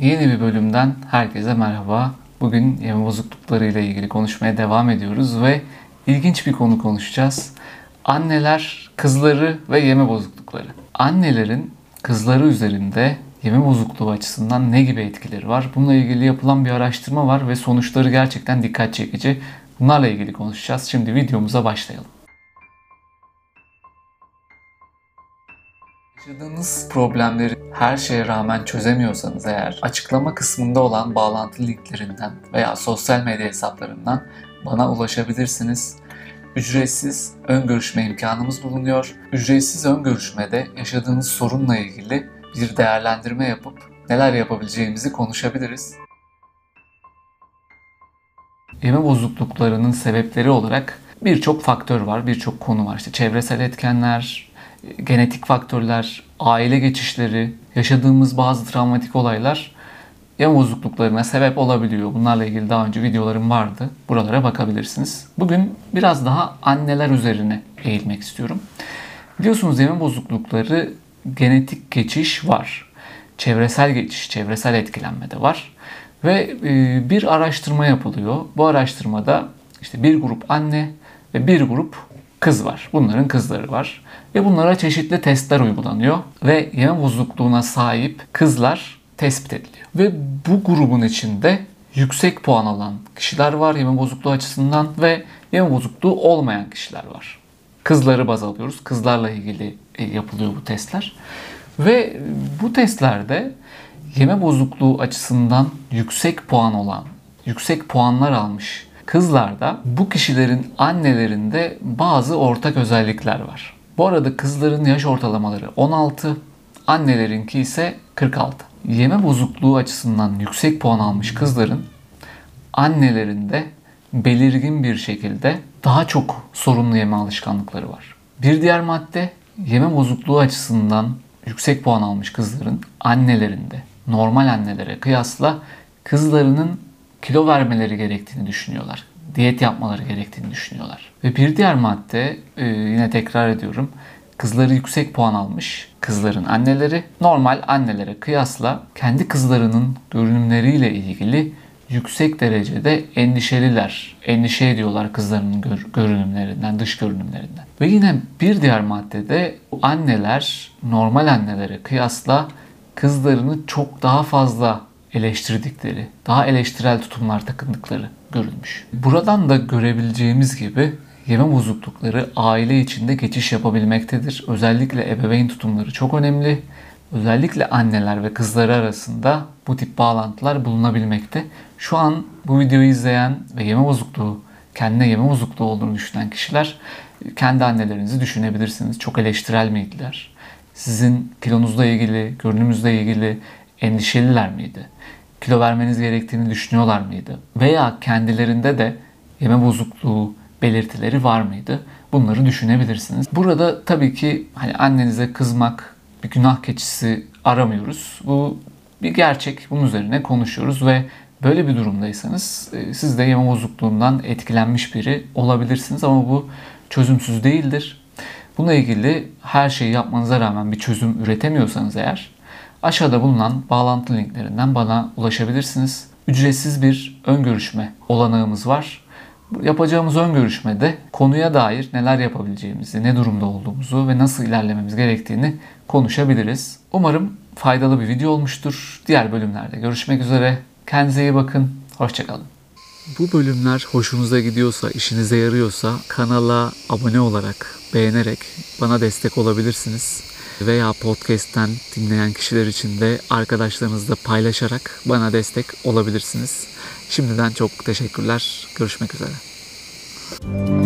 Yeni bir bölümden herkese merhaba. Bugün yeme bozuklukları ile ilgili konuşmaya devam ediyoruz ve ilginç bir konu konuşacağız. Anneler, kızları ve yeme bozuklukları. Annelerin kızları üzerinde yeme bozukluğu açısından ne gibi etkileri var? Bununla ilgili yapılan bir araştırma var ve sonuçları gerçekten dikkat çekici. Bunlarla ilgili konuşacağız. Şimdi videomuza başlayalım. Yaşadığınız problemleri her şeye rağmen çözemiyorsanız eğer açıklama kısmında olan bağlantı linklerinden veya sosyal medya hesaplarından bana ulaşabilirsiniz. Ücretsiz ön görüşme imkanımız bulunuyor. Ücretsiz ön görüşmede yaşadığınız sorunla ilgili bir değerlendirme yapıp neler yapabileceğimizi konuşabiliriz. Yeme bozukluklarının sebepleri olarak birçok faktör var, birçok konu var. İşte çevresel etkenler, genetik faktörler, aile geçişleri, yaşadığımız bazı travmatik olaylar yem bozukluklarına sebep olabiliyor. Bunlarla ilgili daha önce videolarım vardı. Buralara bakabilirsiniz. Bugün biraz daha anneler üzerine eğilmek istiyorum. Biliyorsunuz yeme bozuklukları genetik geçiş var. Çevresel geçiş, çevresel etkilenme de var. Ve e, bir araştırma yapılıyor. Bu araştırmada işte bir grup anne ve bir grup kız var. Bunların kızları var. Ve bunlara çeşitli testler uygulanıyor. Ve yeme bozukluğuna sahip kızlar tespit ediliyor. Ve bu grubun içinde yüksek puan alan kişiler var yeme bozukluğu açısından ve yeme bozukluğu olmayan kişiler var. Kızları baz alıyoruz. Kızlarla ilgili e, yapılıyor bu testler. Ve bu testlerde yeme bozukluğu açısından yüksek puan olan, yüksek puanlar almış kızlarda bu kişilerin annelerinde bazı ortak özellikler var. Bu arada kızların yaş ortalamaları 16, annelerinki ise 46. Yeme bozukluğu açısından yüksek puan almış kızların annelerinde belirgin bir şekilde daha çok sorunlu yeme alışkanlıkları var. Bir diğer madde yeme bozukluğu açısından yüksek puan almış kızların annelerinde normal annelere kıyasla kızlarının kilo vermeleri gerektiğini düşünüyorlar. Diyet yapmaları gerektiğini düşünüyorlar. Ve bir diğer madde e, yine tekrar ediyorum. Kızları yüksek puan almış kızların anneleri normal annelere kıyasla kendi kızlarının görünümleriyle ilgili yüksek derecede endişeliler. Endişe ediyorlar kızlarının gör- görünümlerinden, dış görünümlerinden. Ve yine bir diğer maddede anneler normal annelere kıyasla kızlarını çok daha fazla eleştirdikleri, daha eleştirel tutumlar takındıkları görülmüş. Buradan da görebileceğimiz gibi yeme bozuklukları aile içinde geçiş yapabilmektedir. Özellikle ebeveyn tutumları çok önemli. Özellikle anneler ve kızları arasında bu tip bağlantılar bulunabilmekte. Şu an bu videoyu izleyen ve yeme bozukluğu, kendine yeme bozukluğu olduğunu düşünen kişiler kendi annelerinizi düşünebilirsiniz. Çok eleştirel miydiler? Sizin kilonuzla ilgili, görünümüzle ilgili endişeliler miydi? Kilo vermeniz gerektiğini düşünüyorlar mıydı? Veya kendilerinde de yeme bozukluğu belirtileri var mıydı? Bunları düşünebilirsiniz. Burada tabii ki hani annenize kızmak bir günah keçisi aramıyoruz. Bu bir gerçek. Bunun üzerine konuşuyoruz ve böyle bir durumdaysanız e, siz de yeme bozukluğundan etkilenmiş biri olabilirsiniz ama bu çözümsüz değildir. Bununla ilgili her şeyi yapmanıza rağmen bir çözüm üretemiyorsanız eğer aşağıda bulunan bağlantı linklerinden bana ulaşabilirsiniz. Ücretsiz bir ön görüşme olanağımız var. Yapacağımız ön görüşmede konuya dair neler yapabileceğimizi, ne durumda olduğumuzu ve nasıl ilerlememiz gerektiğini konuşabiliriz. Umarım faydalı bir video olmuştur. Diğer bölümlerde görüşmek üzere. Kendinize iyi bakın. Hoşçakalın. Bu bölümler hoşunuza gidiyorsa, işinize yarıyorsa kanala abone olarak, beğenerek bana destek olabilirsiniz. Veya podcast'ten dinleyen kişiler için de arkadaşlarınızla paylaşarak bana destek olabilirsiniz. Şimdiden çok teşekkürler. Görüşmek üzere.